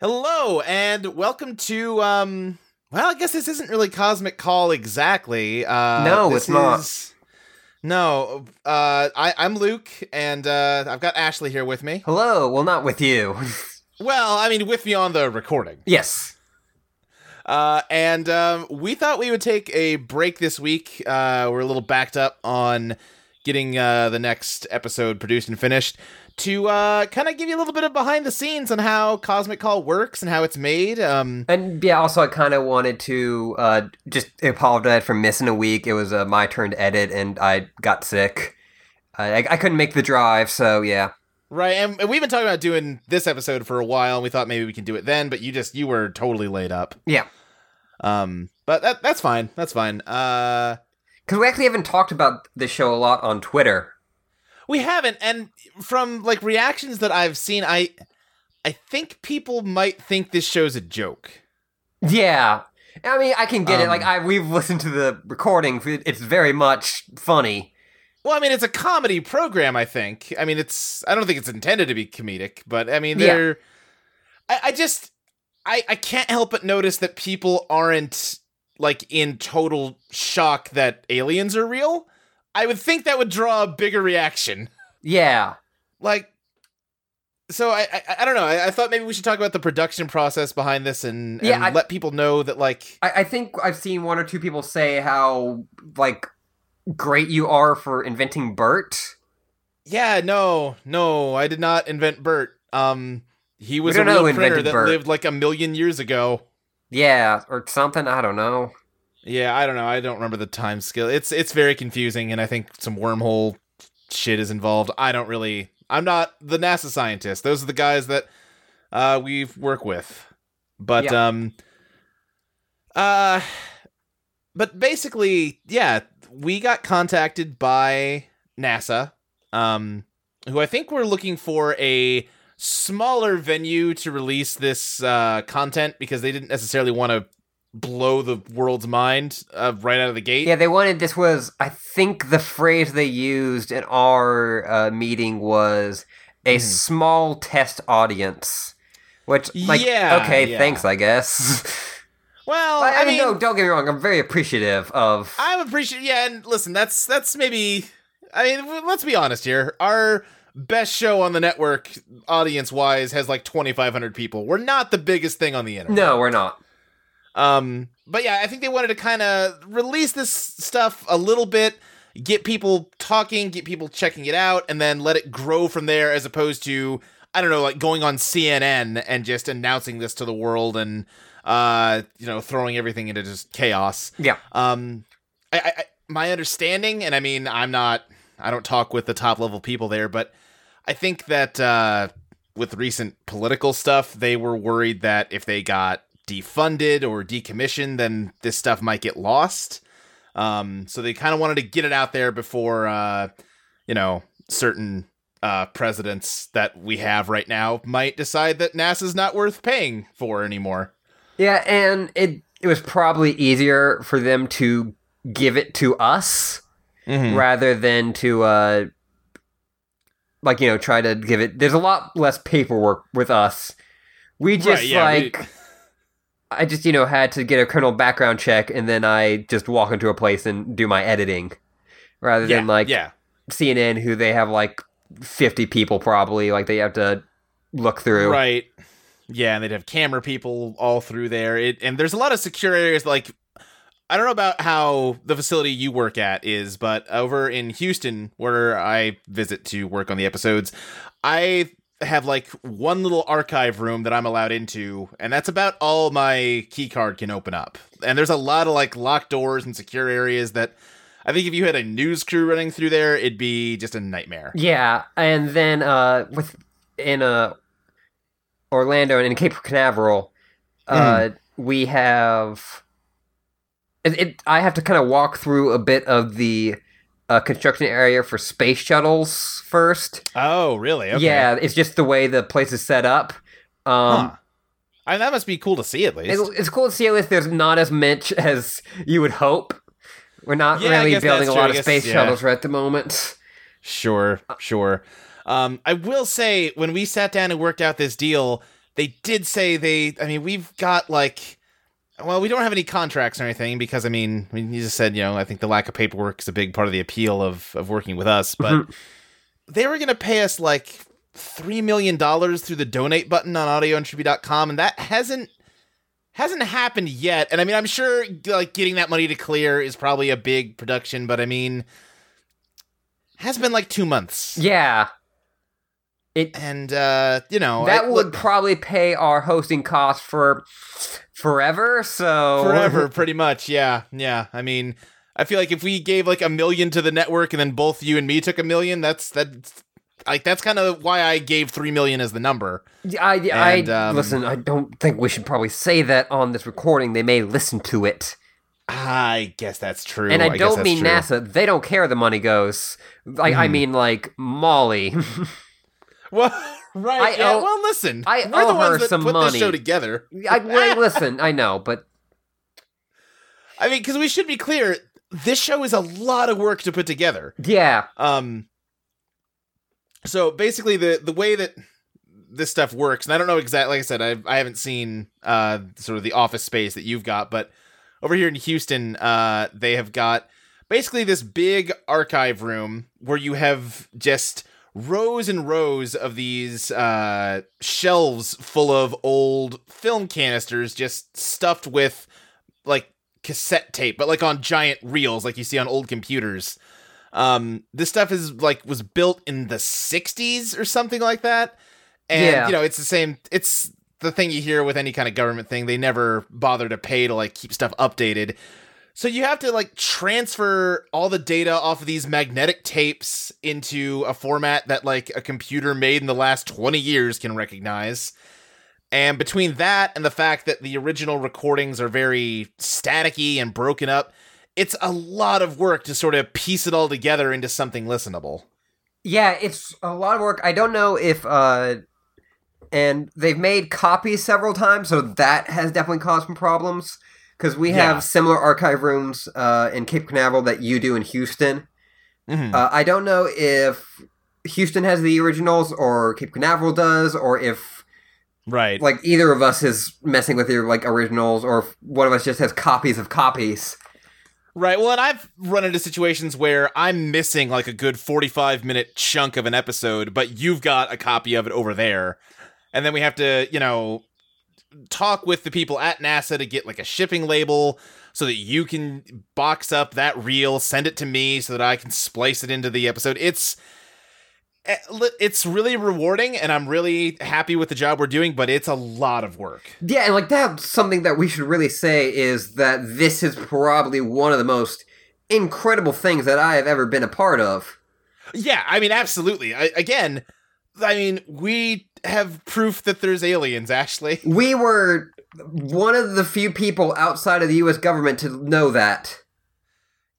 Hello and welcome to um well, I guess this isn't really Cosmic Call exactly. Uh No, it's not. is- No, uh I I'm Luke and uh I've got Ashley here with me. Hello. Well, not with you. Well, I mean with me on the recording. yes. Uh and um we thought we would take a break this week. Uh we're a little backed up on getting uh the next episode produced and finished to uh kind of give you a little bit of behind the scenes on how Cosmic Call works and how it's made. Um And yeah, also I kind of wanted to uh, just apologize for missing a week. It was uh, my turn to edit, and I got sick. I, I couldn't make the drive, so yeah. Right, and we've been talking about doing this episode for a while, and we thought maybe we can do it then, but you just you were totally laid up. Yeah. Um, but that that's fine. That's fine. Uh, Because we actually haven't talked about this show a lot on Twitter. We haven't, and from like reactions that I've seen, I I think people might think this show's a joke. Yeah. I mean, I can get it. Um, Like, I we've listened to the recording. It's very much funny. Well, I mean, it's a comedy program. I think. I mean, it's. I don't think it's intended to be comedic, but I mean, Yeah. they're. I, I just. I I can't help but notice that people aren't like in total shock that aliens are real. I would think that would draw a bigger reaction. Yeah. Like. So I, I I don't know. I, I thought maybe we should talk about the production process behind this and, Yeah, I- let people know that like I, I think I've seen one or two people say how, like, great you are for inventing Bert. Yeah, no, no, I did not invent Bert. Um, he was a real printer that Bert. lived like a million years ago. Yeah, or something. I don't know. Yeah, I don't know. I don't remember the time scale. It's it's very confusing, and I think some wormhole shit is involved. I don't really. I'm not the NASA scientist. Those are the guys that uh, we work with. But Yeah. um, uh, but basically, yeah, we got contacted by NASA, um, who I think were looking for a smaller venue to release this uh, content because they didn't necessarily want to blow the world's mind uh, right out of the gate. Yeah, they wanted this was I think the phrase they used in our uh, meeting was a Mhm. small test audience. Which like Yeah, okay, yeah. thanks, I guess. Well, I, I, I mean, mean, no, don't get me wrong. I'm very appreciative of. I'm appreciative. Yeah, and listen, that's that's maybe. I mean, let's be honest here. Our best show on the network, audience wise, has like 2,500 people. We're not the biggest thing on the internet. no, we're not. Um, but yeah, I think they wanted to kind of release this stuff a little bit, get people talking, get people checking it out, and then let it grow from there, as opposed to I don't know, like going on CNN and just announcing this to the world and uh, you know, throwing everything into just chaos. Yeah. Um, I, I, my understanding, and I mean, I'm not, I don't talk with the top level people there, but I think that uh, with recent political stuff, they were worried that if they got defunded or decommissioned, then this stuff might get lost. Um, so they kind of wanted to get it out there before, uh, you know, certain uh, presidents that we have right now might decide that NASA's not worth paying for anymore. Yeah, and it it was probably easier for them to give it to us Mm-hmm. rather than to uh like you know try to give it there's a lot less paperwork with us we just Right, yeah, we- like i just you know had to get a criminal background check and then i just walk into a place and do my editing rather Yeah, than like yeah, cnn who they have like 50 people probably like they have to look through Right. Yeah, and they'd have camera people all through there. It and there's a lot of secure areas like I don't know about how the facility you work at is, but over in Houston where I visit to work on the episodes, I have like one little archive room that I'm allowed into, and that's about all my key card can open up. And there's a lot of like locked doors and secure areas that I think if you had a news crew running through there, it'd be just a nightmare. Yeah, and then uh, with in uh, Orlando and in Cape Canaveral, uh, we have. It, it, I have to kind of walk through a bit of the uh, construction area for space shuttles first. Oh, really? Okay. Yeah, it's just the way the place is set up. Um, Huh. I mean, that must be cool to see at least. It's, it's cool to see at least there's not as much as you would hope. We're not Yeah, really building a lot of space yeah. shuttles right at the moment. Sure, sure. Um, I will say, when we sat down and worked out this deal, they did say they. I mean, we've got like. Well, we don't have any contracts or anything because I mean, I mean, you just said you know I think the lack of paperwork is a big part of the appeal of of working with us, but Mhm. they were going to pay us like three million dollars through the donate button on audioentropy.com, and that hasn't hasn't happened yet. And I mean, I'm sure like getting that money to clear is probably a big production, but I mean, has been like two months, Yeah. It and uh, you know that I- would look, probably pay our hosting costs for forever. So forever, pretty much. Yeah, yeah. I mean, I feel like if we gave like a million to the network, and then both you and me took a million, that's that's. Like that's kind of why I gave three million as the number. I, I And, um, listen. I don't think we should probably say that on this recording. They may listen to it, I guess that's true. and I, guess don't mean true. NASA. They don't care the money goes. Like I Mhm. mean, like Molly. Well, right. I yeah. owe- well, listen. I we're the ones her that some put money. this show together. I well, listen. I know, but I mean, because we should be clear, this show is a lot of work to put together. yeah, Um. So basically, the the way that this stuff works, and I don't know exactly. Like I said, I I haven't seen uh sort of the office space that you've got, but over here in Houston, uh, they have got basically this big archive room where you have just rows and rows of these uh shelves full of old film canisters just stuffed with like cassette tape but like on giant reels like you see on old computers. Um this stuff is like was built in the 60s or something like that. And Yeah. you know it's the same it's the thing you hear with any kind of government thing. They never bother to pay to like keep stuff updated so you have to like transfer all the data off of these magnetic tapes into a format that like a computer made in the last 20 years can recognize. And between that and the fact that the original recordings are very staticky and broken up, it's a lot of work to sort of piece it all together into something listenable. yeah. It's a lot of work. I don't know if uh, and they've made copies several times, so that has definitely caused some problems. Because we have similar archive rooms uh, in Cape Canaveral that you do in Houston. Mhm. Uh, I don't know if Houston has the originals or Cape Canaveral does, or if right. like either of us is messing with your like originals, or if one of us just has copies of copies. Right. Well, and I've run into situations where I'm missing like a good 45 minute chunk of an episode, but you've got a copy of it over there. And then we have to, you know, talk with the people at NASA to get like a shipping label so that you can box up that reel, send it to me so that I can splice it into the episode. It's eh, it's really rewarding and I'm really happy with the job we're doing, but it's a lot of work. Yeah, and like that's something that we should really say is that this is probably one of the most incredible things that I have ever been a part of. Yeah, I mean, absolutely. I, again, I mean, we have proof that there's aliens. Ashley, We were one of the few people outside of the U.S. government to know that.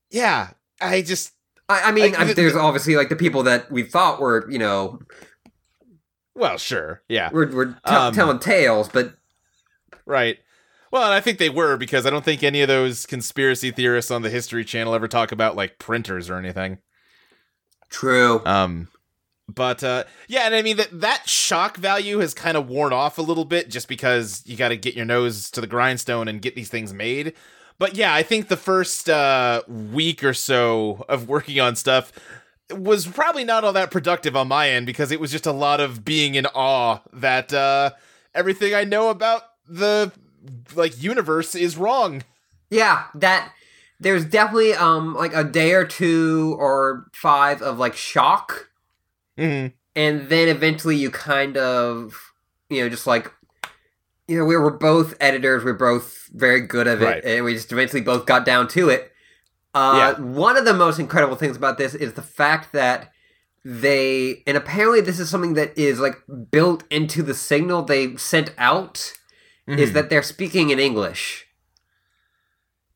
yeah. I just I, I mean, I, there's obviously like the people that we thought were, you know, well, sure, yeah, we're t- Um, telling tales, but right. Well, and I think they were because I don't think any of those conspiracy theorists on the History Channel ever talk about like printers or anything. true. Um, but uh, yeah, and I mean that that shock value has kind of worn off a little bit just because you got to get your nose to the grindstone and get these things made. But yeah, I think the first uh, week or so of working on stuff was probably not all that productive on my end because it was just a lot of being in awe that uh, everything I know about the like universe is wrong. Yeah, that there's definitely um like a day or two or five of like shock. Mm-hmm. and then eventually you kind of you know just like you know we were both editors we are both very good at it Right. and we just eventually both got down to it uh, one of the most incredible things about this is the fact that they and apparently this is something that is like built into the signal they sent out is Mhm. that they're speaking in english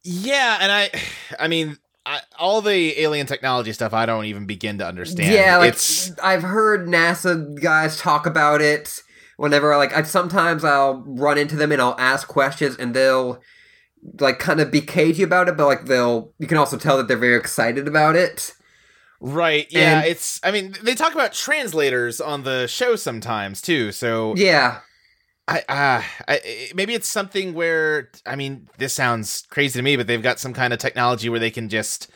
Yeah, and I, I mean, I, all the alien technology stuff, I don't even begin to understand. Yeah, like it's I've heard NASA guys talk about it whenever like I sometimes I'll run into them and I'll ask questions and they'll like kind of be cagey about it, but like they'll you can also tell that they're very excited about it. right. Yeah, and- it's. I mean, they talk about translators on the show sometimes too. So Yeah. I, uh, I maybe it's something where I mean this sounds crazy to me, but they've got some kind of technology where they can just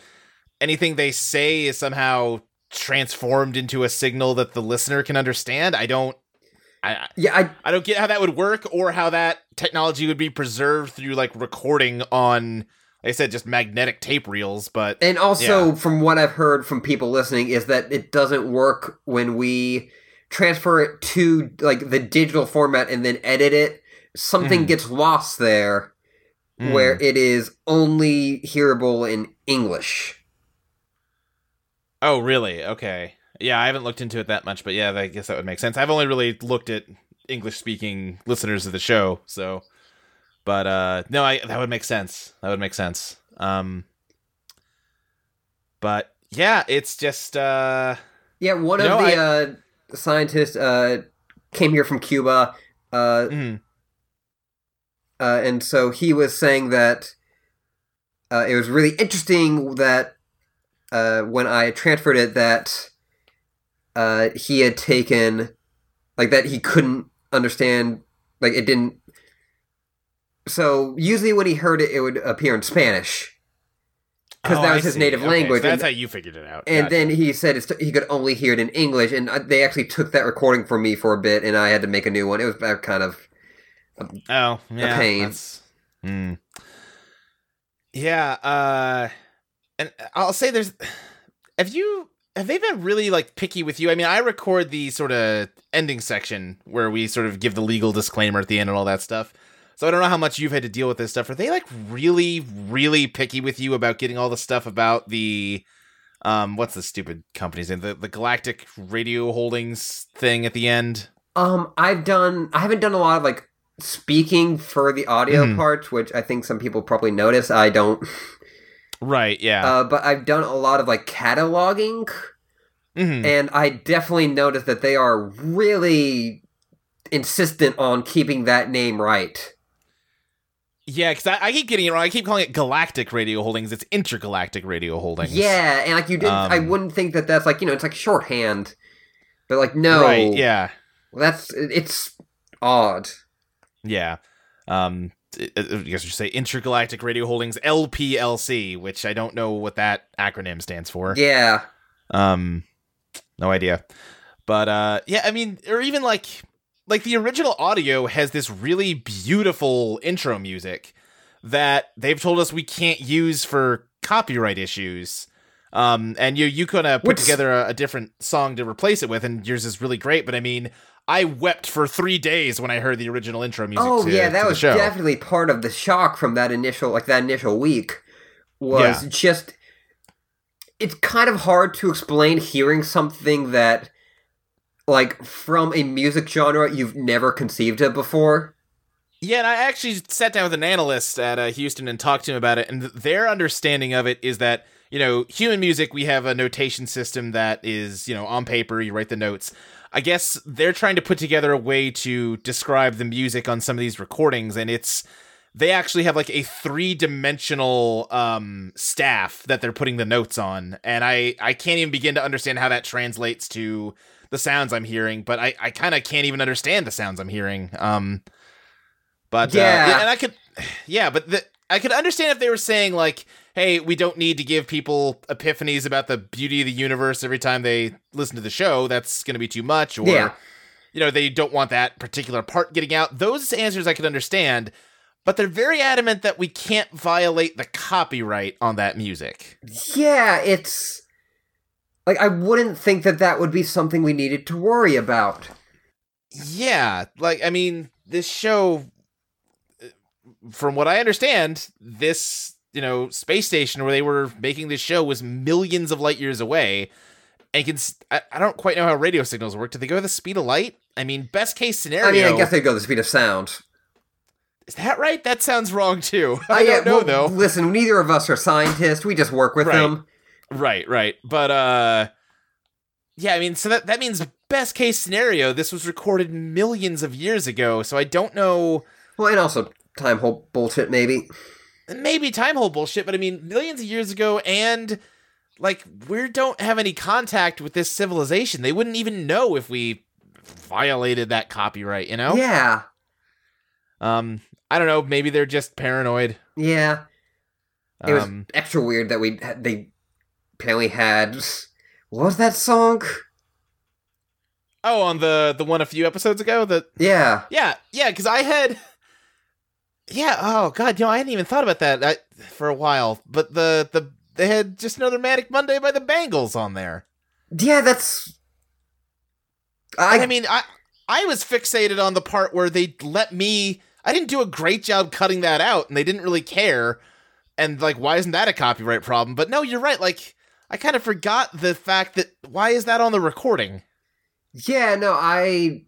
anything they say is somehow transformed into a signal that the listener can understand. I don't. I, Yeah, I I don't get how that would work or how that technology would be preserved through like recording on, like I said, just magnetic tape reels. But And also, Yeah. from what I've heard from people listening, is that it doesn't work when we transfer it to like the digital format and then edit it. Something Mhm. gets lost there, mm, where it is only hearable in English. oh, really? Okay. Yeah, I haven't looked into it that much, but yeah, I guess that would make sense. I've only really looked at English speaking listeners of the show, so. But uh no, I that would make sense. That would make sense. Um. But yeah, it's just uh. Yeah, one No, of the I- uh, scientists uh, came here from Cuba, uh, mm, uh, and so he was saying that uh, it was really interesting that uh, when I transferred it, that uh, he had taken like that he couldn't understand, like it didn't. So usually when he heard it, it would appear in Spanish because oh, that I was his see. native Okay, language. so that's and how you figured it out. and Gotcha. then he said it's, he could only hear it in English, and uh, they actually took that recording from me for a bit, and I had to make a new one. It was uh, kind of Oh, yeah. pain. that's- hmm. Yeah, uh and I'll say there's have you have they been really like picky with you? I mean, I record the sort of ending section where we sort of give the legal disclaimer at the end and all that stuff. So I don't know how much you've had to deal with this stuff. Are they like really, really picky with you about getting all the stuff about the um what's the stupid company's name? The the Galactic Radio Holdings thing at the end? Um, I've done. I haven't done a lot of like speaking for the audio Mhm. parts, which I think some people probably notice. I don't. Right, yeah. Uh, but I've done a lot of like cataloging, Mhm. and I definitely noticed that they are really insistent on keeping that name right. Yeah, because I, I keep getting it wrong. I keep calling it Galactic Radio Holdings. It's Intergalactic Radio Holdings. Yeah, and like you didn't. I Um, wouldn't think that that's like you know it's like shorthand, but like no, Right. Yeah. that's it's odd. Yeah. Um, I I guess you say Intergalactic Radio Holdings LPLC, which I don't know what that acronym stands for. Yeah, Um, no idea. But uh, yeah, I mean, or even like like the original audio has this really beautiful intro music that they've told us we can't use for copyright issues. Um, and you you could uh, put Which- together a, a different song to replace it with, and yours is really great. But I mean, I wept for three days when I heard the original intro music. Oh to- yeah, that was show. definitely part of the shock from that initial like that initial week was just it's kind of hard to explain hearing something that like from a music genre you've never conceived of before. Yeah, and I actually sat down with an analyst at uh, Houston and talked to him about it, and th- their understanding of it is that you know, human music, we have a notation system that is you know on paper, you write the notes. I guess they're trying to put together a way to describe the music on some of these recordings, and it's they actually have like a three dimensional um, staff that they're putting the notes on, and I I can't even begin to understand how that translates to the sounds I'm hearing, but I I kind of can't even understand the sounds I'm hearing. Um, but uh, Yeah. and I could, yeah, but the, I could understand if they were saying like, "Hey, we don't need to give people epiphanies about the beauty of the universe every time they listen to the show. That's going to be too much." Or, Yeah. you know, they don't want that particular part getting out. Those answers I could understand, but they're very adamant that we can't violate the copyright on that music. Yeah, it's like I wouldn't think that that would be something we needed to worry about. Yeah, like I mean, this show, uh, from what I understand, this you know space station where they were making this show was millions of light years away, and can I, I don't quite know how radio signals work. Do they go the speed of light? I mean, best case scenario. I mean, I guess they'd go the speed of sound. is that right? That sounds wrong too. I yeah, don't know well, though. Listen, neither of us are scientists. We just work with Right. them. Right, right. But uh yeah, I mean so that that means best case scenario this was recorded millions of years ago. So I don't know Well, and also time hole bullshit, maybe. maybe time hole bullshit, but I mean millions of years ago and like we don't have any contact with this civilization. They wouldn't even know if we violated that copyright, you know? Yeah. Um, I don't know. Maybe they're just paranoid. Yeah, it was Um, extra weird that we they apparently had what was that song? oh, on the the one a few episodes ago. That Yeah, yeah, yeah. Because I had. Yeah. Oh God. You know, I hadn't even thought about that I, for a while. But the the they had just another Manic Monday by the Bangles on there. yeah, that's. I, I, mean, I I was fixated on the part where they let me. I didn't do a great job cutting that out, and they didn't really care. And like, why isn't that a copyright problem? But no, you're right. Like, I kind of forgot the fact that why is that on the recording? yeah, no, I.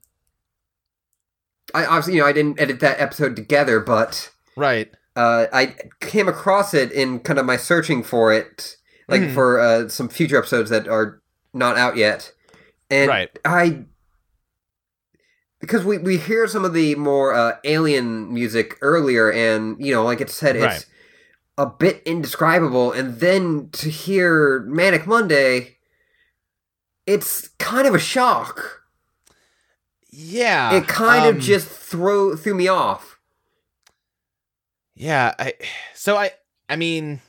I obviously, you know, I didn't edit that episode together, but Right. uh, I came across it in kind of my searching for it, like Mhm. for uh, some future episodes that are not out yet, and Right. I because we we hear some of the more uh, alien music earlier, and you know, like it said, it's Right. A bit indescribable, and then to hear Manic Monday, it's kind of a shock. Yeah. it kind um, of just throw threw me off. Yeah. I. So I. I mean,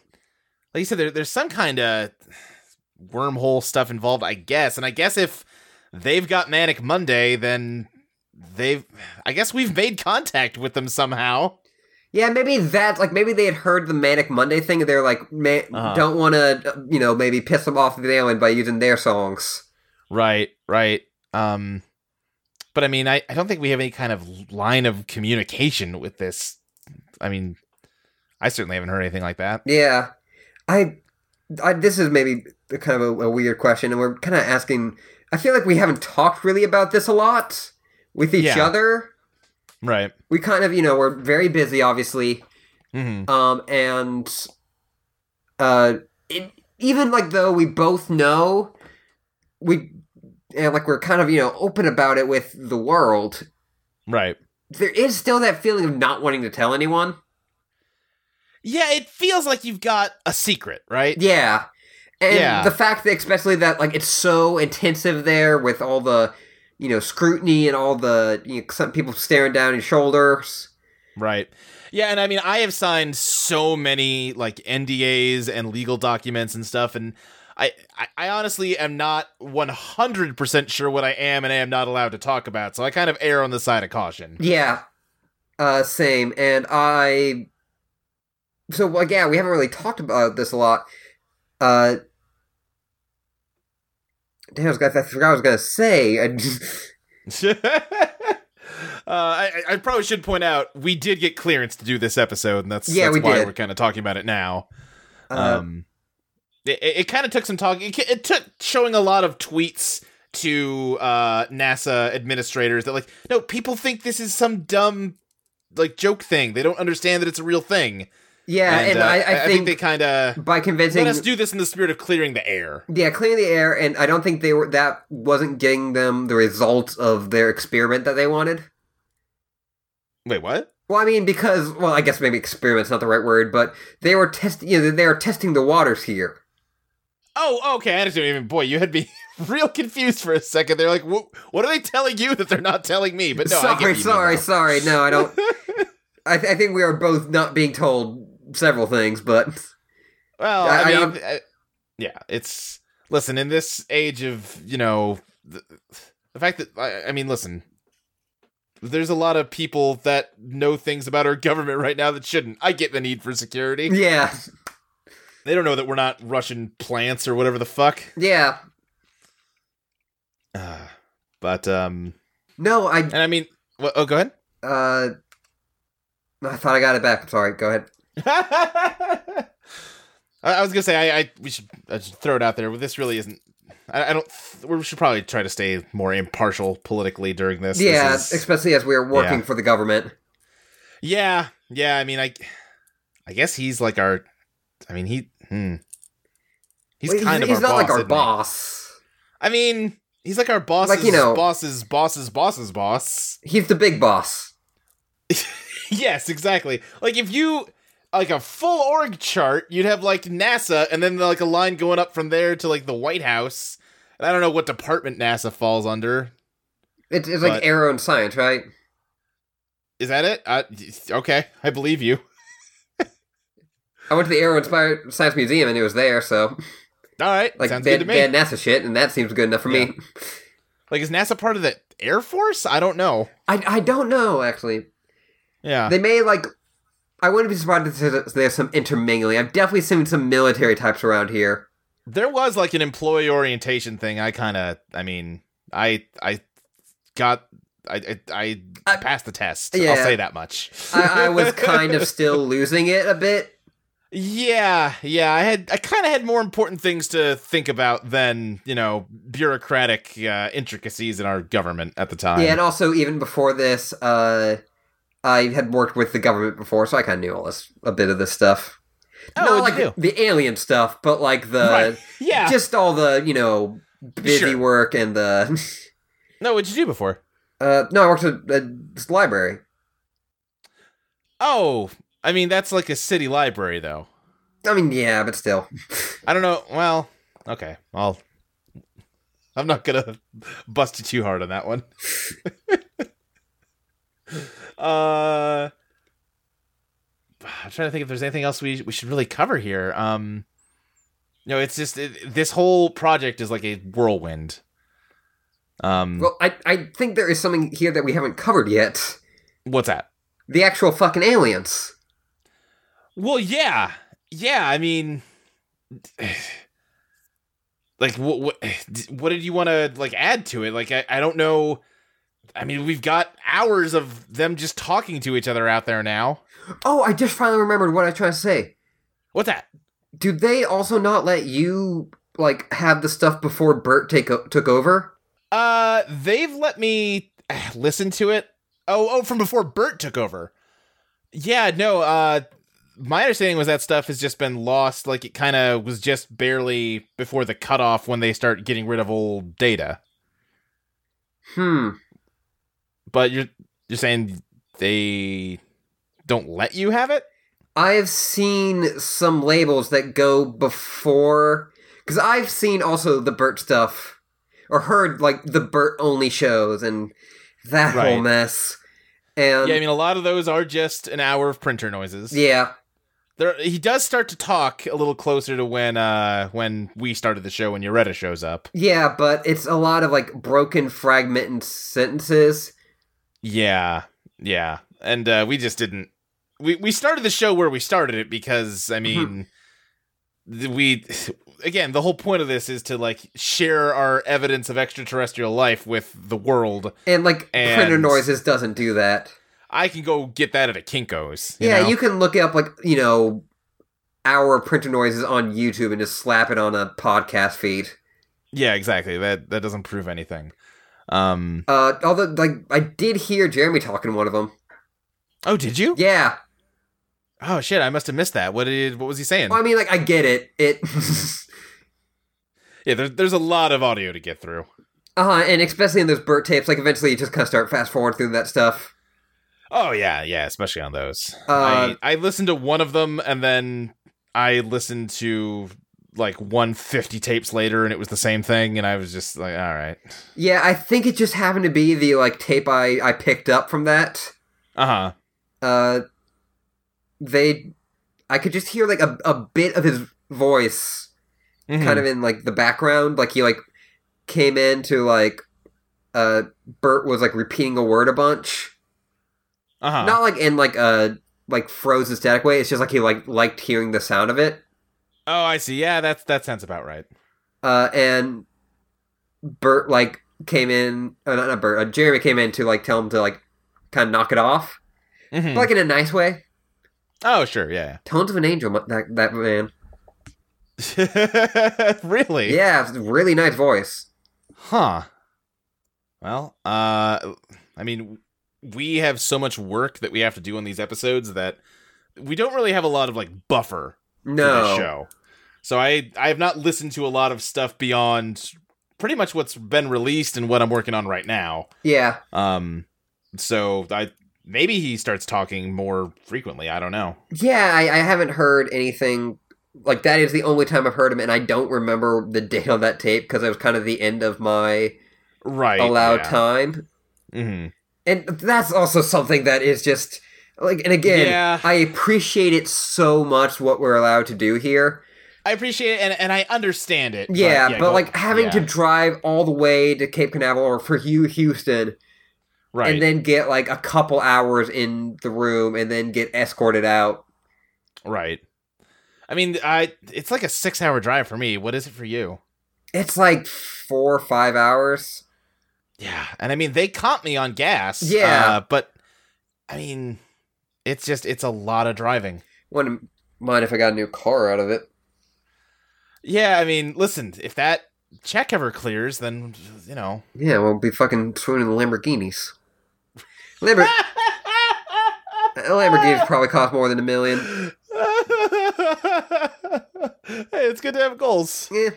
like you said, there, there's some kind of wormhole stuff involved, I guess. And I guess if they've got Manic Monday, then they've. I guess we've made contact with them somehow. Yeah, maybe that, like, maybe they had heard the Manic Monday thing, and they're like, Uh-huh. don't want to, you know, maybe piss them off the island by using their songs. Right, right. Um but I mean I, I don't think we have any kind of line of communication with this. I mean I certainly haven't heard anything like that. Yeah, I, I this is maybe kind of a, a weird question, and we're kind of asking. I feel like we haven't talked really about this a lot with each Yeah. other. Right. We kind of, you know, we're very busy, obviously, hmm um, and uh, it, even like though we both know, we and like we're kind of you know open about it with the world. Right. There is still that feeling of not wanting to tell anyone. Yeah, it feels like you've got a secret, right? Yeah. And Yeah. the fact that especially that like it's so intensive there with all the you know scrutiny and all the you know, some people staring down your shoulders. Right. Yeah, and I mean I have signed so many like NDAs and legal documents and stuff and I, I, honestly am not 100% sure what I am and I am not allowed to talk about, so I kind of err on the side of caution. Yeah. Uh same and I so like yeah, we haven't really talked about this a lot. Uh Damn, I, was gonna, I forgot I was gonna say. I just- uh, I, I probably should point out we did get clearance to do this episode, and that's, Yeah, that's we why did. we're kind of talking about it now. uh, um, it, it kind of took some talking. It, it took showing a lot of tweets to uh, NASA administrators that like, no, people think this is some dumb like joke thing. They don't understand that it's a real thing. Yeah, and, uh, I, I, think, they kind of by convincing let us do this in the spirit of clearing the air. Yeah, clearing the air, and I don't think they were that wasn't getting them the results of their experiment that they wanted. Wait, what? Well, I mean, because well, I guess maybe experiment's not the right word, but they were testing. You know, they are testing the waters here. Oh, okay. I understand. Even boy, you had me real confused for a second. They're like, what, what are they telling you that they're not telling me? But no, I get sorry, what you mean sorry, sorry. No, I don't. I, th- I think we are both not being told several things, but Well, I- I, I- mean, uh, yeah, it's listen in this age of you know the, the fact that I, I mean, listen, there's a lot of people that know things about our government right now that shouldn't. I get the need for security. yeah, They don't know that we're not Russian plants or whatever the fuck. yeah. Uh, but um, No, I. and I mean, oh, go ahead. Uh, I thought I got it back. I'm sorry, go ahead. I, I was gonna say I, I we should, I should throw it out there, but this really isn't. I, I don't. We should probably try to stay more impartial politically during this. This yeah, is- especially as we are working yeah. for the government. yeah, yeah. I mean, I, I guess he's like our. I mean, he. Hmm. He's kind of he's not boss, like our isn't he? boss. I mean, he's like our boss's Like, you know- boss's boss's boss's boss. He's the big boss. yes, exactly. Like if you like a full org chart, you'd have like NASA and then like a line going up from there to like the White House. And I don't know what department NASA falls under. It's, it's like aero and Science, right? Is that it? Okay, I believe you. I went to the Aero Inspired Science Museum and it was there, so All right, like sounds they, good to had, they had NASA shit, and that seems good enough for me. Like, is NASA part of the Air Force? I don't know. I I don't know actually. Yeah. They may like. I wouldn't be surprised if there's- some intermingling. I've definitely seen some military types around here. there was like an employee orientation thing. I kind of, I mean, I, I got, I, I, I I- passed the test. Yeah. I'll say that much. I, I was kind of still losing it a bit. Yeah, yeah. I had, I kind of had more important things to think about than you know bureaucratic uh, intricacies in our government at the time. Yeah, and also even before this, uh, I had worked with the government before, so I kind of knew all this, a bit of this stuff. Oh, Not like you the, the alien stuff, but like the Right. yeah. just all the you know busy Sure. work and the. no, what'd you do before? Uh, no, I worked at a library. Oh, I mean that's like a city library though. I mean, yeah, but still. I don't know. Well, okay. I'll. I'm not gonna bust you too hard on that one. uh, I'm trying to think if there's anything else we we should really cover here. Um, no, it's just it, this whole project is like a whirlwind. Um, Well, I I think there is something here that we haven't covered yet. what's that? The actual fucking aliens. Well, yeah, yeah. I mean, like, what, what, what did you want to like add to it? Like, I, I don't know. I mean, we've got hours of them just talking to each other out there now. Oh, I just finally remembered what I was trying to say. What's that? Do they also not let you like have the stuff before Bert take o- took over? Uh, they've let me eh, listen to it. Oh, oh, from before Bert took over. Yeah, no. Uh, my understanding was that stuff has just been lost. Like it kind of was just barely before the cutoff when they start getting rid of old data. Hmm. But you're you're saying they don't let you have it? I have seen some labels that go before because I've seen also the Bert stuff or heard like the Bert only shows and that whole mess. And yeah, I mean a lot of those are just an hour of printer noises. yeah, There he does start to talk a little closer to when uh when we started the show when Yoretta shows up. yeah, but it's a lot of like broken fragmented sentences. Yeah. Yeah. And uh we just didn't we we started the show where we started it because I mean th- we again the whole point of this is to like share our evidence of extraterrestrial life with the world. And like printer noises doesn't do that. I can go get that at a Kinko's. You yeah, know? you can look up like you know our printer noises on YouTube and just slap it on a podcast feed. Yeah, exactly. That that doesn't prove anything. Um. Uh, although like I did hear Jeremy talking to one of them. Oh, did you? Yeah, Oh shit! I must have missed that. What did? What was he saying? well, I mean like I get it. It. Yeah, there's there's a lot of audio to get through. Uh, huh, and especially in those Bert tapes, like eventually you just kind of start fast forward through that stuff. Oh yeah, yeah, especially on those. Uh, I I listened to one of them and then I listened to like 150 tapes later and it was the same thing and I was just like, all right. Yeah, I think it just happened to be the like tape I I picked up from that. Uh huh. Uh, they, I could just hear like a a bit of his voice Mm-hmm. kind of in like the background, like he like came in to like uh Bert was like repeating a word a bunch. Uh huh. Not like in like a like frozen static way. It's just like he like liked hearing the sound of it. Oh, I see. Yeah, that's that sounds about right. Uh, and Bert like came in. Uh, not, not Bert. Uh, Jeremy came in to like tell him to like kind of knock it off, Mhm. but, like in a nice way. oh, sure. Yeah. Tones of an angel. That that man. really? Yeah, really nice voice. Huh. Well, uh I mean we have so much work that we have to do on these episodes that we don't really have a lot of like buffer for No. this show. So I I have not listened to a lot of stuff beyond pretty much what's been released and what I'm working on right now. Yeah. Um so I maybe he starts talking more frequently, I don't know. Yeah, I, I haven't heard anything like that. Is the only time I've heard him, and I don't remember the date on that tape because it was kind of the end of my Right. allowed yeah. time. Mhm. and that's also something that is just like and again Yeah. i appreciate it so much what we're allowed to do here I appreciate it and, and I understand it. yeah but, go- like having to drive all the way to cape canaveral or for you houston right. and then get like a couple hours in the room and then get escorted out right. I mean, I it's like a six hour drive for me. What is it for you? it's like four or five hours Yeah, and I mean they caught me on gas. Yeah. uh, but I mean, it's just it's a lot of driving. wouldn't mind if i got a new car out of it Yeah, I mean, listen, if that check ever clears, then you know. yeah we'll be fucking swimming in the lamborghinis Lambor- a lamborghini's probably cost more than a million hey, it's good to have goals. yeah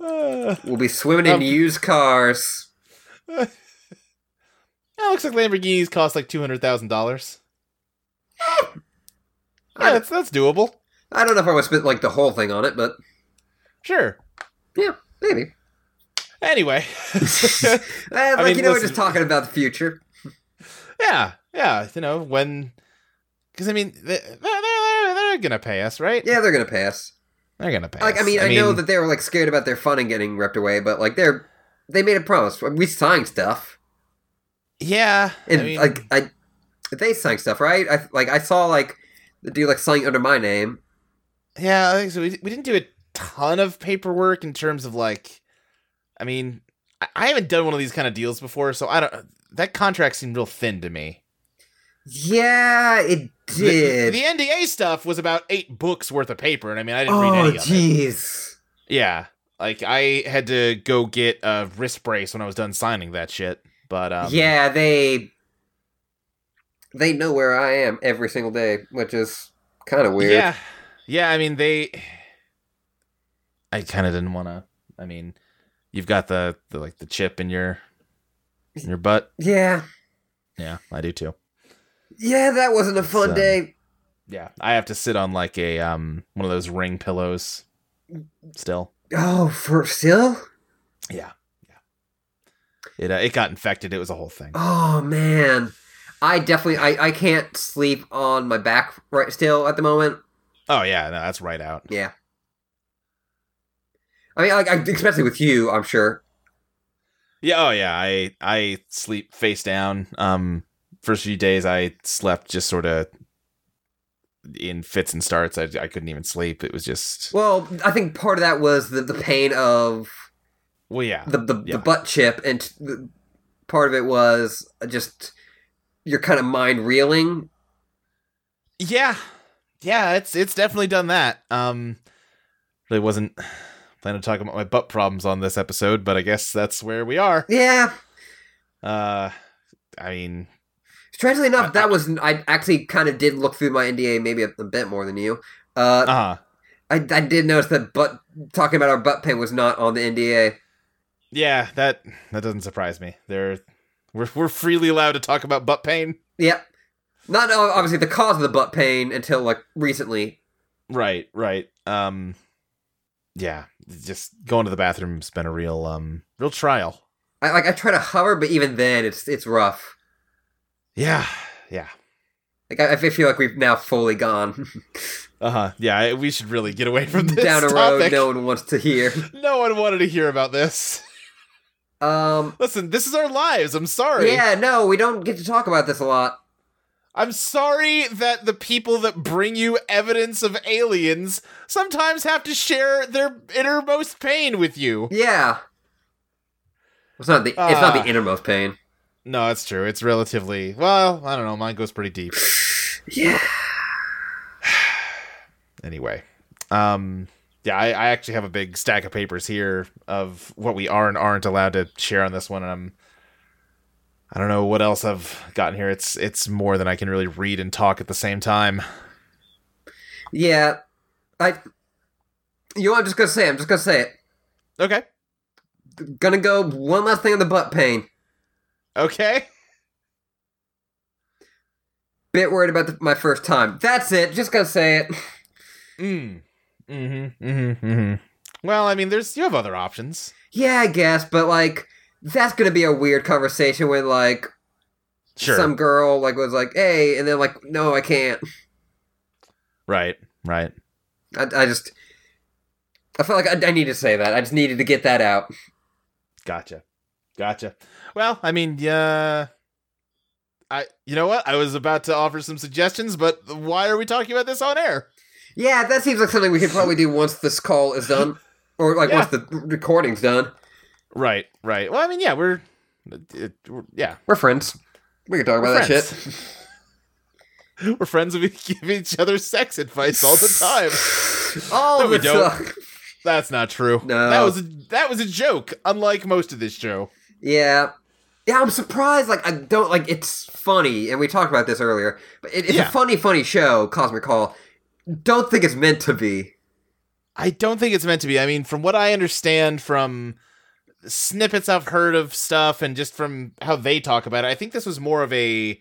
Uh, we'll be swimming in Um, used cars yeah, looks like Lamborghinis cost like two hundred thousand dollars. I- Yeah, that's that's doable. I don't know if I would spend like the whole thing on it, but Sure. yeah, maybe. Anyway, Eh, like mean, you know, we're just talking about the future. yeah, yeah, you know when, because I mean they- they're, they're they're gonna pay us, right? Yeah, they're gonna pass. they're gonna pay. Like, us. I mean, I, know that they were like scared about their funding getting ripped away, but like they're they made a promise. We signed stuff, Yeah, and I mean, like I, they signed stuff, right? I like I saw like the dude like signing under my name. Yeah, I think so. We, we didn't do a ton of paperwork in terms of like, I mean, I, I haven't done one of these kind of deals before, so I don't. That contract seemed real thin to me. Yeah, it The- did. The, NDA stuff was about eight books worth of paper, and I mean, I didn't read oh, any of it. jeez. Yeah, like I had to go get a wrist brace when I was done signing that shit. But um, yeah, they they know where I am every single day, which is kind of weird. yeah, yeah. I mean, they. I kind of didn't want to. I mean, you've got the, the like the chip in your in your butt. yeah, Yeah, I do too. yeah. That wasn't a fun So- day. Yeah, I have to sit on like a um one of those ring pillows. Still, Oh, for still. yeah, yeah. It uh, it got infected. It was a whole thing. Oh man, I definitely I I can't sleep on my back right still at the moment. Oh yeah, no, that's right out. Yeah. I mean, like, I, especially with you, I'm sure. Yeah, oh yeah. I I sleep face down. Um, first few days I slept just sort of in fits and starts. I I couldn't even sleep. It was just Well, I think part of that was the the pain of well, yeah, the the, Yeah. the butt chip, and the, part of it was just your kind of mind reeling. yeah, yeah. It's it's definitely done that. Um, really wasn't planning to talk about my butt problems on this episode, but I guess that's where we are. Yeah. Uh, I mean, Strangely enough, I- that was I actually kind of did look through my NDA maybe a, a bit more than you. Uh, uh I I did notice that butt talking about our butt pain was not on the NDA. yeah. That that doesn't surprise me. They're we're we're freely allowed to talk about butt pain. Yep. Not uh, obviously the cause of the butt pain until like recently. Right, right. Um yeah, just going to the bathroom's been a real um real trial. I like I try to hover, but even then it's it's rough. Yeah. Yeah. Like I, I feel like we've now fully gone Uh-huh. Yeah, we should really get away from this down a road no one wants to hear. No one wanted to hear about this. Um. Listen, this is our lives. I'm sorry. Yeah. No, we don't get to talk about this a lot. I'm sorry that the people that bring you evidence of aliens sometimes have to share their innermost pain with you. Yeah. It's not the it's not Ah. the innermost pain. No, it's true. It's relatively well, I don't know, mine goes pretty deep. Yeah. anyway um yeah I, I actually have a big stack of papers here of what we are and aren't allowed to share on this one and i'm i don't know what else i've gotten here it's it's more than i can really read and talk at the same time Yeah. I. You know, I'm just gonna say. I'm just gonna say it. okay Gonna go one last thing on the butt pain. okay Bit worried about the, my first time. That's it. Just gonna say it. mm. Mm-hmm mm-hmm mm-hmm well i mean there's you have other options Yeah, I guess, but like that's gonna be a weird conversation when like Sure. some girl like was like, "Hey," and then like, "No, I can't." Right. Right. I, I just, I felt like I, I needed to say that. I just needed to get that out. Gotcha. Gotcha. Well, I mean, yeah. I you know what? I was about to offer some suggestions, but why are we talking about this on air? Yeah, that seems like something we could probably do once this call is done, or like Yeah. once the recording's done. Right, right. Well, I mean, yeah, we're, it, we're yeah, We're friends. We can talk about We're that friends. shit. we're friends. We give each other sex advice all the time. All No, we don't. suck. That's not true. No. that was a, that was a joke. Unlike most of this show. Yeah. Yeah, I'm surprised. Like, I don't like. It's funny, and we talked about this earlier. But it, it's Yeah. a funny, funny show. Cosmic Call. Don't think it's meant to be. I don't think it's meant to be. I mean, from what I understand from snippets I've heard of stuff and just from how they talk about it, I think this was more of a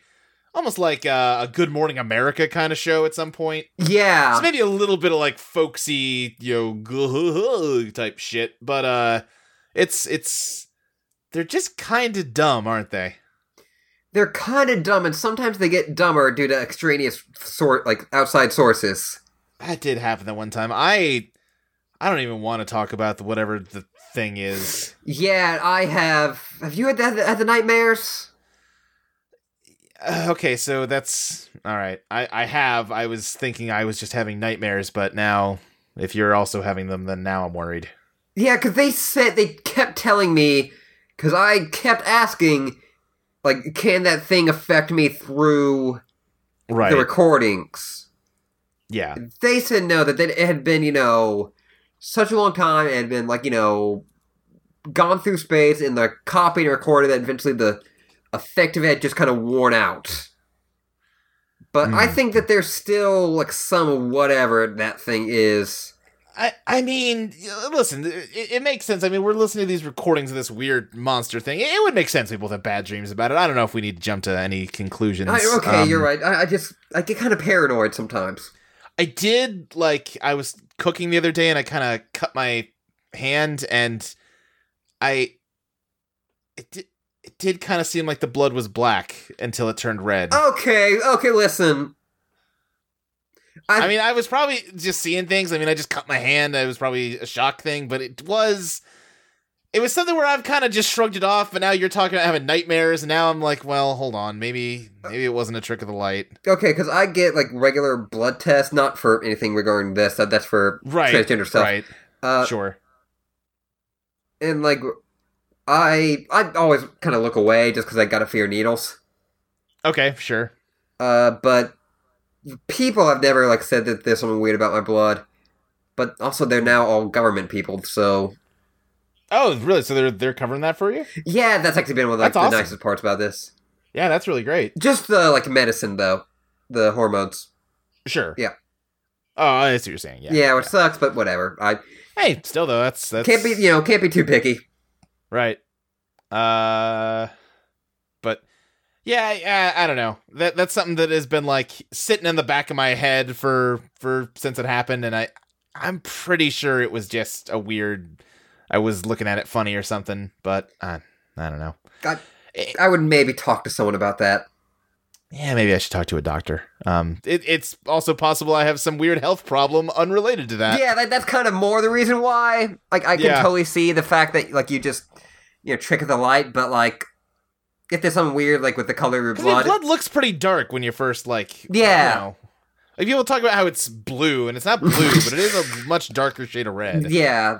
almost like a, a Good Morning America kind of show at some point. Yeah. It's maybe a little bit of like folksy, you know, type shit, but uh it's it's they're just kind of dumb, aren't they? They're kind of dumb, and sometimes they get dumber due to extraneous sort, like outside sources. That did happen that one time. I I don't even want to talk about the whatever the thing is. Yeah, I have. Have you had that had the nightmares? Uh, okay, so that's all right. I I have. I was thinking I was just having nightmares, but now if you're also having them, then now I'm worried. Yeah, because they said they kept telling me because I kept asking, like, can that thing affect me through Right. the recordings? yeah. They said no, that it had been, you know, such a long time and had been like, you know, gone through space and the copy and recorded that eventually the effect of it had just kind of worn out. But I Hmm. think that there's still like some whatever that thing is. I I mean, listen, it, it makes sense. I mean, we're listening to these recordings of this weird monster thing. It would make sense people have bad dreams about it. I don't know if we need to jump to any conclusions. I, okay, Um, you're right. I, I just I get kind of paranoid sometimes. I did like I was cooking the other day and I kind of cut my hand and I it did it did kind of seem like the blood was black until it turned red. Okay, okay, listen. I, I mean, I was probably just seeing things. I mean, I just cut my hand. It was probably a shock thing, but it was it was something where I've kind of just shrugged it off. But now you're talking about having nightmares, and now I'm like, well, hold on, maybe maybe it wasn't a trick of the light. okay, because I get like regular blood tests, not for anything regarding this. That, that's for Right, transgender stuff. right, Uh, sure, and like I I always kind of look away just because I gotta fear needles. okay, sure. Uh, but people have never like said that there's something weird about my blood. But also, they're now all government people, so Oh, really? So they're they're covering that for you? yeah, that's actually been one of like That's the nicest parts about this. Yeah, that's really great. Just the like medicine though, the hormones. Sure. Yeah. Oh, I see what you're saying. Yeah. Yeah, which sucks, but whatever. I Hey, still though, that's that's can't be you know can't be too picky. right. Uh, yeah, I, I don't know. That that's something that has been like sitting in the back of my head for for since it happened, and I I'm pretty sure it was just a weird. I was looking at it funny or something, but uh, I don't know. God. Eh, I would maybe talk to someone about that. yeah, maybe I should talk to a doctor. Um, it, it's also possible I have some weird health problem unrelated to that. yeah, that, that's kind of more the reason why. Like, I can Yeah. totally see the fact that like you just you know trick of the light, but like if there's something weird like with the color of your blood, blood looks pretty dark when you first like. Yeah. You know, like people talk about how it's blue, and it's not blue, but it is a much darker shade of red. yeah,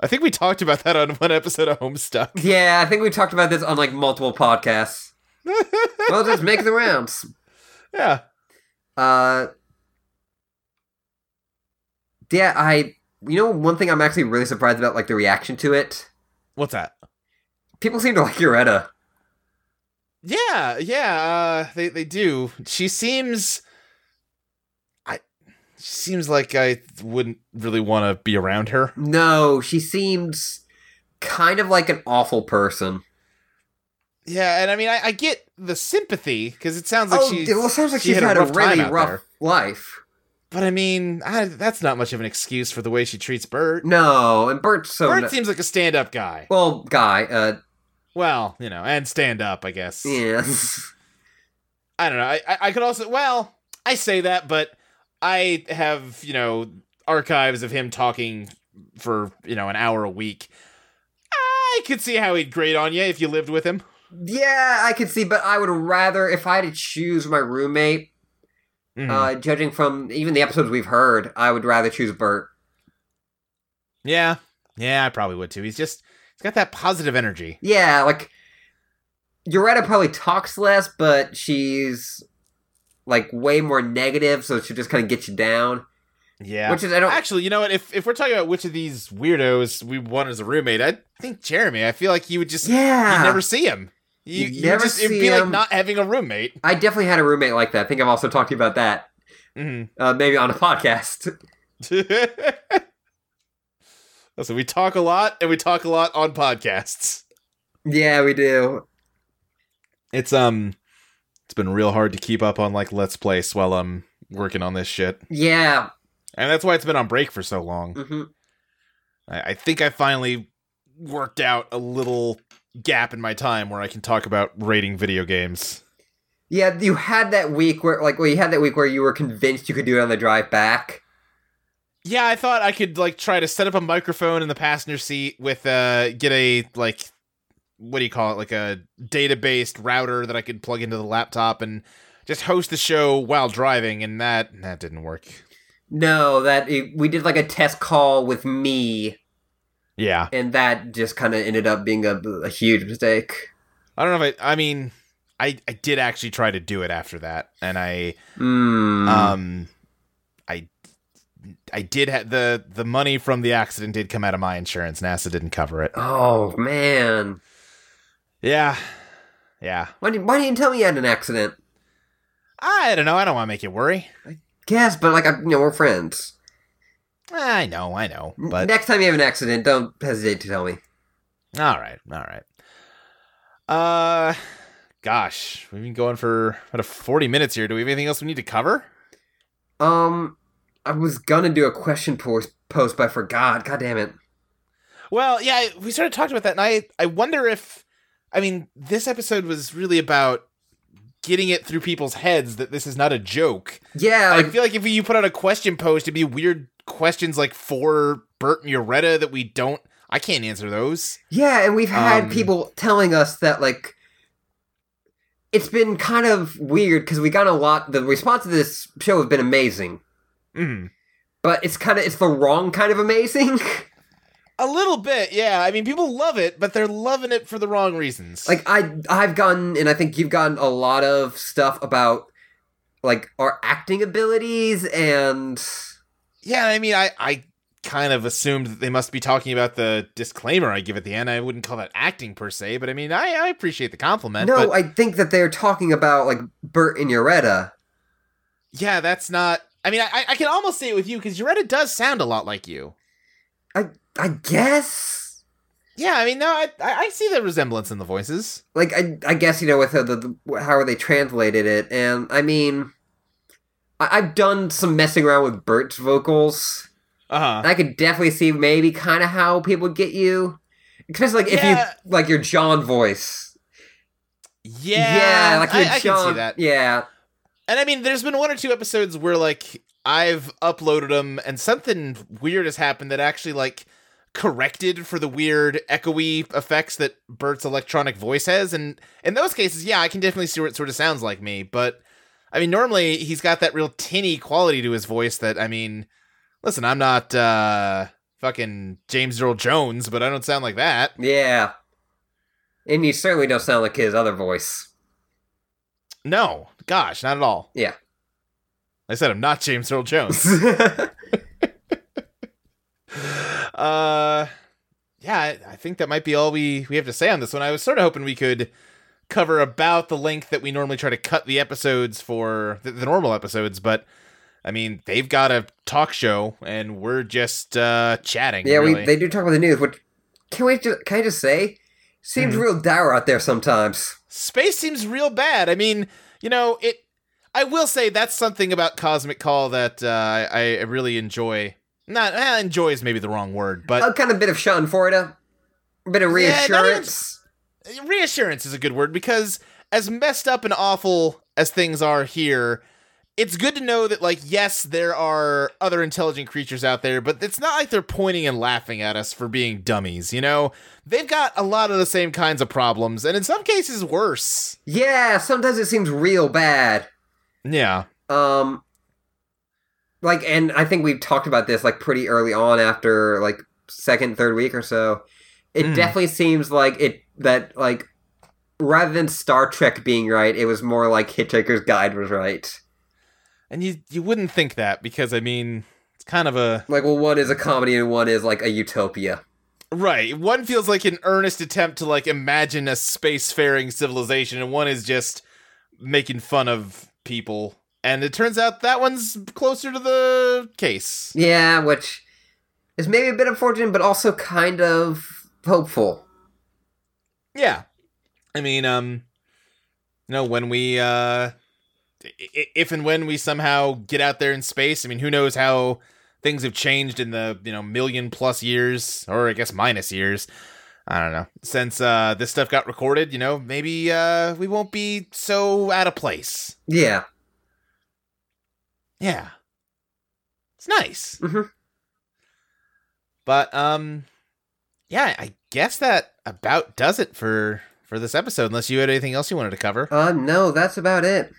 I think we talked about that on one episode of Homestuck. yeah. I think we talked about this on like multiple podcasts. well, just make the rounds. yeah. Uh, yeah, I. You know, one thing I'm actually really surprised about, like the reaction to it. What's that? People seem to like Yoretta. Yeah, yeah. Uh, they they do. She seems. I. She seems like I wouldn't really want to be around her. No, she seems kind of like an awful person. Yeah, and I mean, I, I get the sympathy because it sounds like oh, she's. well, it sounds like she she's had a had, a, rough really rough there. life. But I mean, I, that's not much of an excuse for the way she treats Bert. No, and Bert's so. Bert no- seems like a stand-up guy. well, guy. Uh, Well, you know, and stand up, I guess. yeah. I don't know. I, I I could also well, I say that, but I have you know archives of him talking for you know an hour a week. I could see how he'd grate on you if you lived with him. Yeah, I could see, but I would rather if I had to choose my roommate. Mhm. Uh, judging from even the episodes we've heard, I would rather choose Bert. yeah, yeah, I probably would too. He's just he's got that positive energy. Yeah, like Yoretta probably talks less, but she's like way more negative, so she'll just kind of gets you down. Yeah. Which is I don't. Actually, you know what? If if we're talking about which of these weirdos we want as a roommate, I think Jeremy. I feel like you would just yeah, you never see him. You, never just it'd see be like not having a roommate. I definitely had a roommate like that. I think I've also talked to you about that. hmm Uh, maybe on a podcast. so we talk a lot, and we talk a lot on podcasts. yeah, we do. It's um, it's been real hard to keep up on like Let's Place while I'm working on this shit, Yeah. and that's why it's been on break for so long. hmm I, I think I finally worked out a little gap in my time where I can talk about rating video games. Yeah, you had that week where, like, well, you had that week where you were convinced you could do it on the drive back. Yeah, I thought I could like try to set up a microphone in the passenger seat with uh get a like what do you call it like a data-based router that I could plug into the laptop and just host the show while driving and that that didn't work. No, that we did like a test call with me, Yeah. and that just kind of ended up being a, a huge mistake. I don't know if I I mean I I did actually try to do it after that and I Mm. um I did have the the money from the accident did come out of my insurance. NASA didn't cover it. oh man, Yeah. Yeah. why didn't why didn't you tell me you had an accident? I don't know. I don't want to make you worry. I guess, but like I, you know, we're friends. I know, I know. But Next time you have an accident, don't hesitate to tell me. all right, all right. Uh gosh, we've been going for about 40 minutes here. Do we have anything else we need to cover? Um, I was gonna do a question post, post but I forgot. God damn it. Well, yeah, we sort of talked about that and I I wonder if I mean, this episode was really about getting it through people's heads that this is not a joke. Yeah, I feel like if you put out a question post, it'd be weird questions like for Bert and Yoretta that we don't I can't answer those. Yeah, and we've had Um, people telling us that like it's been kind of weird because we got a lot. The response to this show has been amazing, Mhm. but it's kind of it's the wrong kind of amazing. A little bit, yeah. I mean, people love it, but they're loving it for the wrong reasons. like I I've gotten and I think you've gotten a lot of stuff about like our acting abilities and yeah, I mean, I, I kind of assumed that they must be talking about the disclaimer I give at the end. I wouldn't call that acting per se, but I mean, I, I appreciate the compliment. no, but I think that they're talking about like Bert and Yoretta. yeah, that's not. I mean, I, I can almost say it with you because Yoretta does sound a lot like you. I I guess. Yeah, I mean, no, I, I I see the resemblance in the voices. like I, I guess you know with the, the, the how they translated it, and I mean, I, I've done some messing around with Bert's vocals. Uh huh. I could definitely see maybe kind of how people get you, especially like if Yeah. you like your John voice. Yeah, yeah, like I, your I John. can see that. Yeah, And I mean, there's been one or two episodes where like I've uploaded them and something weird has happened that actually like corrected for the weird echoey effects that Bert's electronic voice has. And in those cases, yeah, I can definitely see what it sort of sounds like me. But I mean, normally he's got that real tinny quality to his voice that I mean, listen, I'm not uh fucking James Earl Jones, but I don't sound like that. yeah. And you certainly don't sound like his other voice. No, gosh, not at all. Yeah. I said I'm not James Earl Jones. uh yeah I, think that might be all we we have to say on this one i was sort of hoping we could cover about the length that we normally try to cut the episodes for the, the normal episodes but i mean they've got a talk show and we're just uh chatting yeah, really. we they do talk about the news. Which can we just can I just say seems Mhm. real dour out there sometimes. space seems real bad i mean you know it i will say that's something about cosmic call that uh i, I really enjoy not eh, enjoy is maybe the wrong word but A kind of bit of Schadenfreude, a bit of reassurance. Yeah, even- reassurance. reassurance is a good word because as messed up and awful as things are here, it's good to know that like yes, there are other intelligent creatures out there, but it's not like they're pointing and laughing at us for being dummies, you know? They've got a lot of the same kinds of problems and in some cases worse. Yeah, sometimes it seems real bad. Yeah. Um like and I think we've talked about this like pretty early on after like second, third week or so. It Mm. definitely seems like it that like rather than Star Trek being right, it was more like Hitchhiker's Guide was right. And you you wouldn't think that because I mean, it's kind of a Like, well, one is a comedy and one is like a utopia. right. One feels like an earnest attempt to like imagine a spacefaring civilization and one is just making fun of people. And it turns out that one's closer to the case. Yeah, which is maybe a bit unfortunate, but also kind of hopeful. Yeah. I mean, um, you know, when we, uh, if and when we somehow get out there in space, I mean, who knows how things have changed in the, you know, million plus years, or I guess minus years. I don't know. Since, uh, this stuff got recorded, you know, maybe, uh, we won't be so out of place. Yeah. Yeah. It's nice. Mm-hmm. But um yeah, I guess that about does it for for this episode unless you had anything else you wanted to cover. Uh, no, that's about it.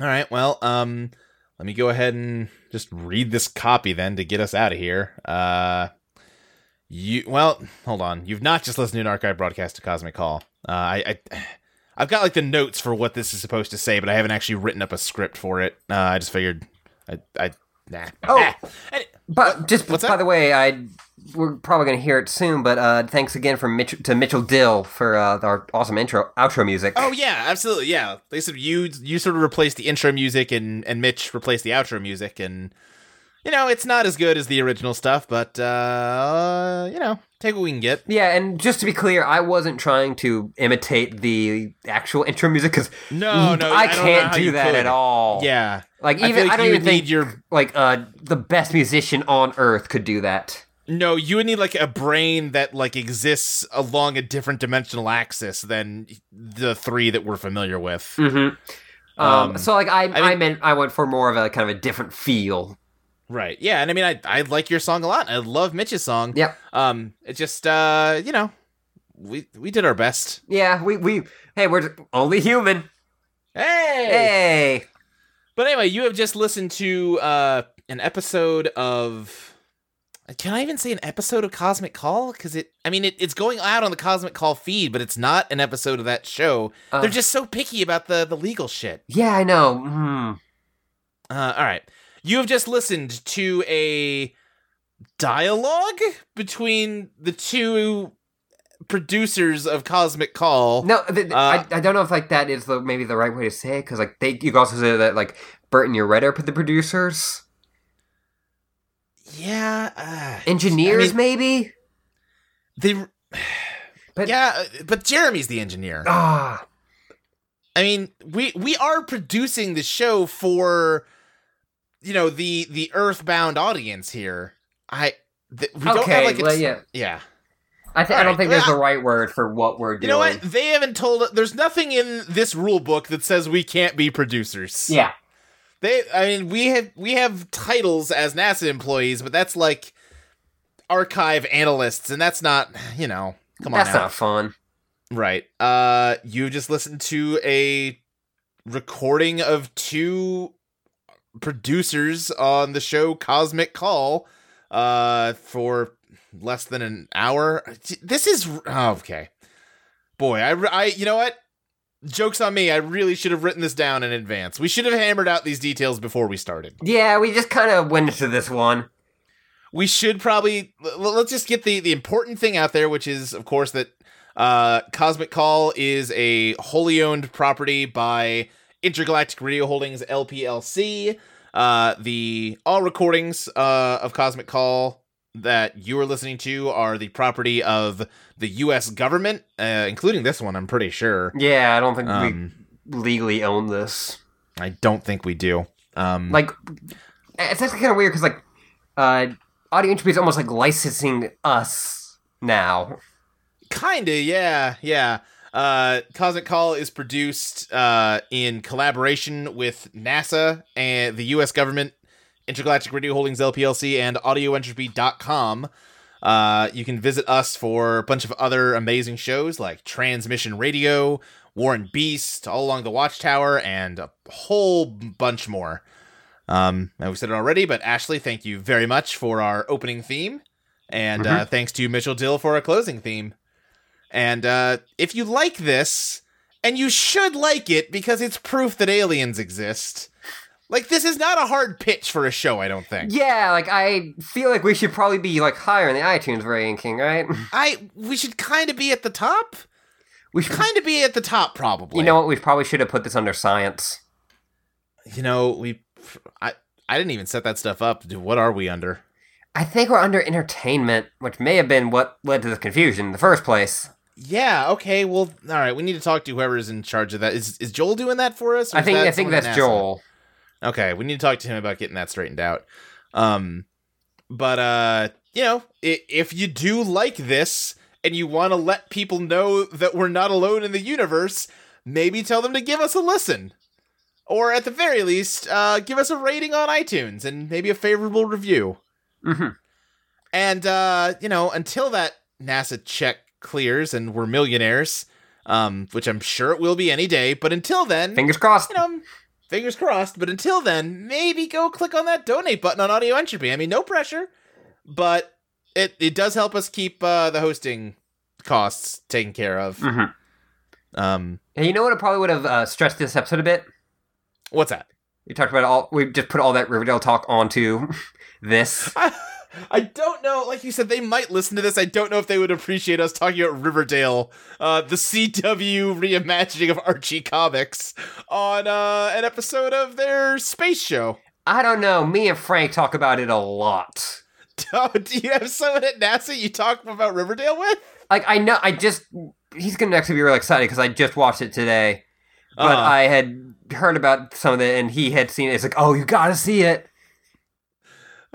All right. Well, um let me go ahead and just read this copy then to get us out of here. Uh you well, hold on. You've not just listened to an archive broadcast of Cosmic Call. Uh I, I I've got like the notes for what this is supposed to say, but I haven't actually written up a script for it. Uh, I just figured I I nah. Oh. Ah. But just what's by that? the way, I we're probably gonna hear it soon. But uh, thanks again for Mitch to Mitchell Dill for uh, our awesome intro outro music. Oh yeah, absolutely. Yeah, they said you you sort of replaced the intro music and and Mitch replaced the outro music, and you know it's not as good as the original stuff, but uh, you know take what we can get. Yeah, and just to be clear, I wasn't trying to imitate the actual intro music because No, no, I, I can't do that could. at all. Yeah, like I even like I, don't you even think your like uh the best musician on earth could do that. no, you would need like a brain that like exists along a different dimensional axis than the three that we're familiar with. Mm-hmm. Um, Um, so like I, I, mean- meant I went for more of a kind of a different feel. Right. Yeah, and I mean I I like your song a lot. I love Mitch's song. Yep. Um, it just uh, you know, we we did our best. Yeah, we we hey we're only human. Hey. Hey. But anyway, you have just listened to uh, an episode of. Can I even say an episode of Cosmic Call? Because it, I mean, it, it's going out on the Cosmic Call feed, but it's not an episode of that show. Uh, They're just so picky about the the legal shit. Yeah, I know. Hmm. Uh, all right, you have just listened to a dialogue between the two producers of Cosmic Call. No, th- th- Uh, I, I don't know if like that is the maybe the right way to say it because like they you could also say that like Bert and Yoretta are the producers, Yeah, uh, engineers I mean, maybe. they. But- yeah, uh, but Jeremy's the engineer. Ah, I mean, we we are producing the show for you know the the earthbound audience here. I th- we don't have like a well, yeah, yeah. I, th- I don't right, think there's the right word for what we're doing. You know what? They haven't told. There's nothing in this rule book that says we can't be producers. Yeah, They. I mean, we have we have titles as NASA employees, but that's like archive analysts, and that's not. You know, come on that's now. not fun. Right. Uh you just listened to a recording of two producers on the show Cosmic Call uh for less than an hour. This is oh, okay. Boy, I I you know what? Jokes on me. I really should have written this down in advance. We should have hammered out these details before we started. Yeah, we just kind of went into this one. we should probably l- let's just get the the important thing out there which is of course that uh cosmic call is a wholly owned property by intergalactic radio holdings lplc uh the all recordings uh of cosmic call that you are listening to are the property of the us government uh including this one i'm pretty sure Yeah, I don't think um we legally own this. i don't think we do um Like, it's actually kind of weird because like, uh, Audio Entropy is almost like licensing us now. Kinda, yeah, yeah. Uh, Cosmic Call is produced uh, in collaboration with NASA and the U.S. government, Intergalactic Radio Holdings LPLC, and AudioEntropy.com. Uh, you can visit us for a bunch of other amazing shows like Transmission Radio, Warren Beast, All Along the Watchtower, and a whole bunch more. Um, and we said it already, but Ashley, thank you very much for our opening theme, and uh, thanks to Mitchell Dill for our closing theme. And uh, if you like this, and you should like it because it's proof that aliens exist. Like this is not a hard pitch for a show, I don't think. Yeah, like I feel like we should probably be like higher in the iTunes ranking, right? I we should kind of be at the top. We should, Kind of be at the top, probably. you know what? We probably should have put this under science. you know we. I I didn't even set that stuff up. Dude, what are we under? I think we're under entertainment, which may have been what led to the confusion in the first place. Yeah. Okay. Well. All right. We need to talk to whoever's in charge of that. Is is Joel doing that for us? I think I think that's NASA? Joel. Okay, we need to talk to him about getting that straightened out. Um, but uh, you know, if you do like this and you want to let people know that we're not alone in the universe, maybe tell them to give us a listen, or at the very least, uh, give us a rating on iTunes and maybe a favorable review. hmm And uh, you know, until that NASA check clears and we're millionaires, um, which I'm sure it will be any day. But until then, Fingers crossed. you know, fingers crossed. But until then, maybe go click on that donate button on Audio Entropy. I mean, no pressure, but it it does help us keep uh, the hosting costs taken care of. hmm Um, And you know what? It probably would have uh, stretched this episode a bit. what's that? We talked about all. We just put all that Riverdale talk onto this. I don't know. Like you said, they might listen to this. I don't know if they would appreciate us talking about Riverdale, uh, the CW reimagining of Archie comics, on uh, an episode of their space show. I don't know. Me and Frank talk about it a lot. Oh, do you have someone at NASA you talk about Riverdale with? Like I know. I just he's gonna actually be really excited because I just watched it today. But Uh-huh. I had heard about some of it, and he had seen it. It's like, oh, you gotta see it.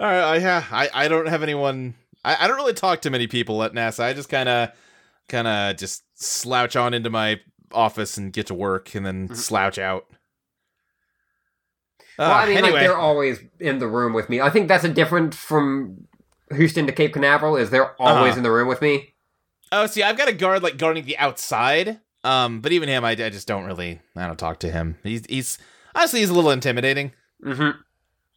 All right, I yeah, I, I don't have anyone. I, I don't really talk to many people at NASA. I just kind of kind of just slouch on into my office and get to work, and then Mhm. slouch out. well, Uh, I mean, anyway, like they're always in the room with me. I think that's a different from Houston to Cape Canaveral. Is they're always Uh-huh. in the room with me. oh, see, I've got a guard like guarding the outside. Um, but even him, I, I just don't really. I don't talk to him. He's he's honestly he's a little intimidating. Mm-hmm.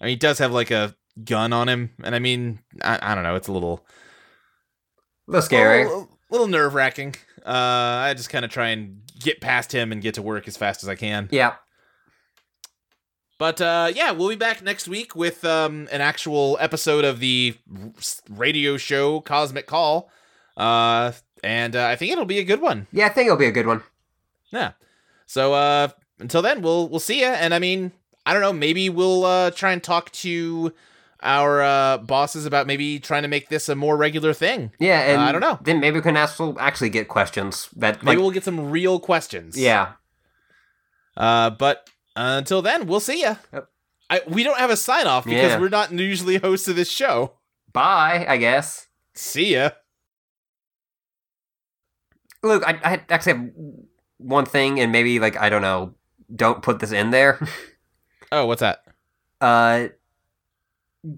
I mean, he does have like a gun on him, and I mean, I, I don't know. It's a little A little scary. A little, little nerve wracking. Uh, I just kind of try and get past him and get to work as fast as I can. Yeah. But uh, yeah, we'll be back next week with um, an actual episode of the radio show Cosmic Call. Uh, and uh, I think it'll be a good one. Yeah, I think it'll be a good one. Yeah. So uh, until then, we'll we'll see you. And I mean, I don't know. Maybe we'll uh, try and talk to our uh, bosses about maybe trying to make this a more regular thing. Yeah, and Uh, I don't know. Then maybe we can also actually get questions that Maybe like, we'll get some real questions. yeah. Uh, but uh, until then, we'll see ya. Yep. I, we don't have a sign off because Yeah. we're not usually hosts of this show. Bye, I guess. See ya. Luke, I, I actually have one thing, and maybe like I don't know. Don't put this in there. Oh, what's that? Uh,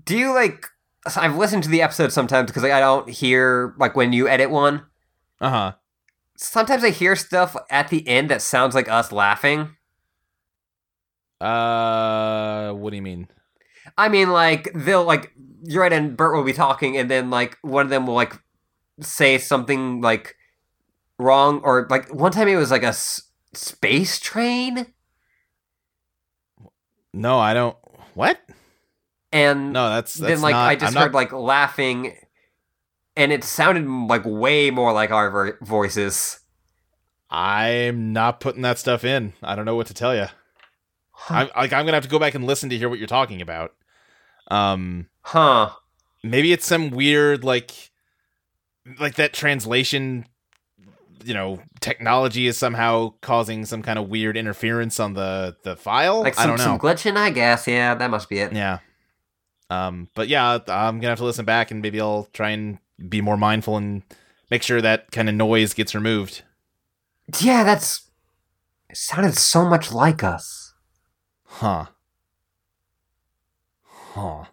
do you like? I've listened to the episode sometimes because like, I don't hear like when you edit one. Uh huh. Sometimes I hear stuff at the end that sounds like us laughing. Uh, what do you mean? I mean, like they'll like you're right, and Bert will be talking, and then like one of them will like say something like wrong, or like one time it was like a s- space train, No, I don't. What? And No, that's, that's then like not, I just I'm heard not, like laughing, and it sounded like way more like our vo- voices. I'm not putting that stuff in. I don't know what to tell you. I'm like I'm gonna have to go back and listen to hear what you're talking about. Um, Huh? maybe it's some weird like, like that translation. You know, technology is somehow causing some kind of weird interference on the the file. Like I don't know. some glitching, I guess. Yeah, that must be it. Yeah. Um, but yeah, I'm gonna have to listen back and maybe I'll try and be more mindful and make sure that kind of noise gets removed. Yeah, that's. It sounded so much like us. Huh. Huh.